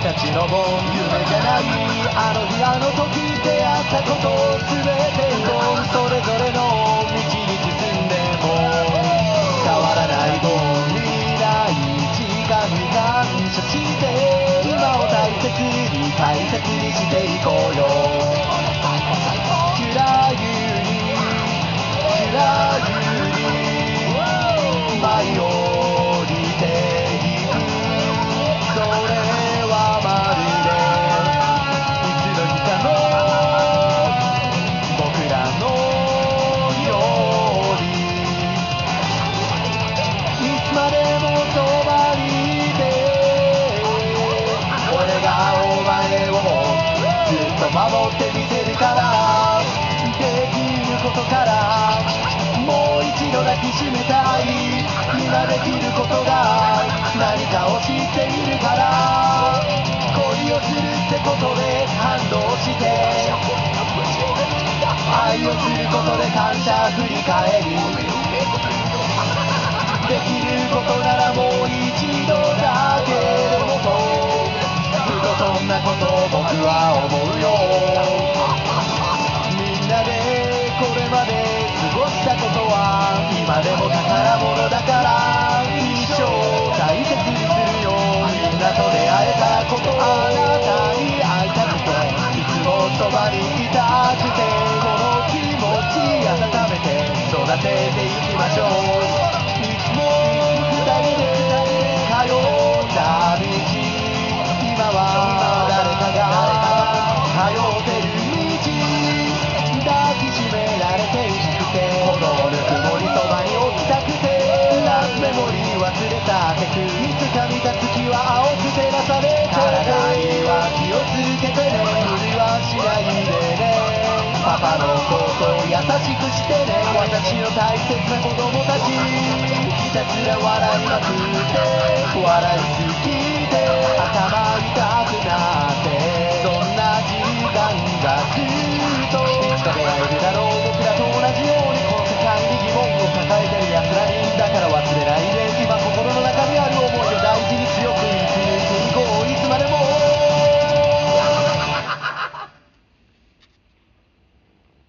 たちのもん夢じゃないあの日あの時出会ったこと全てをそれぞれの道に進んでも変わらない。ゴミない。時間に感謝して今を大切に大切にしてい。こうよをするってことで感動して。愛をすることで感謝振り返るできることならもう一度だけでもとふとそんなことを僕は思うよ。みんなでこれまで過ごしたことは今でも宝物。た月は青く照らされて体には気をつけてね。無理はしないでね。パパのことを優しくしてね。私の大切な子供たち。ひたすら笑いまくって。笑いすき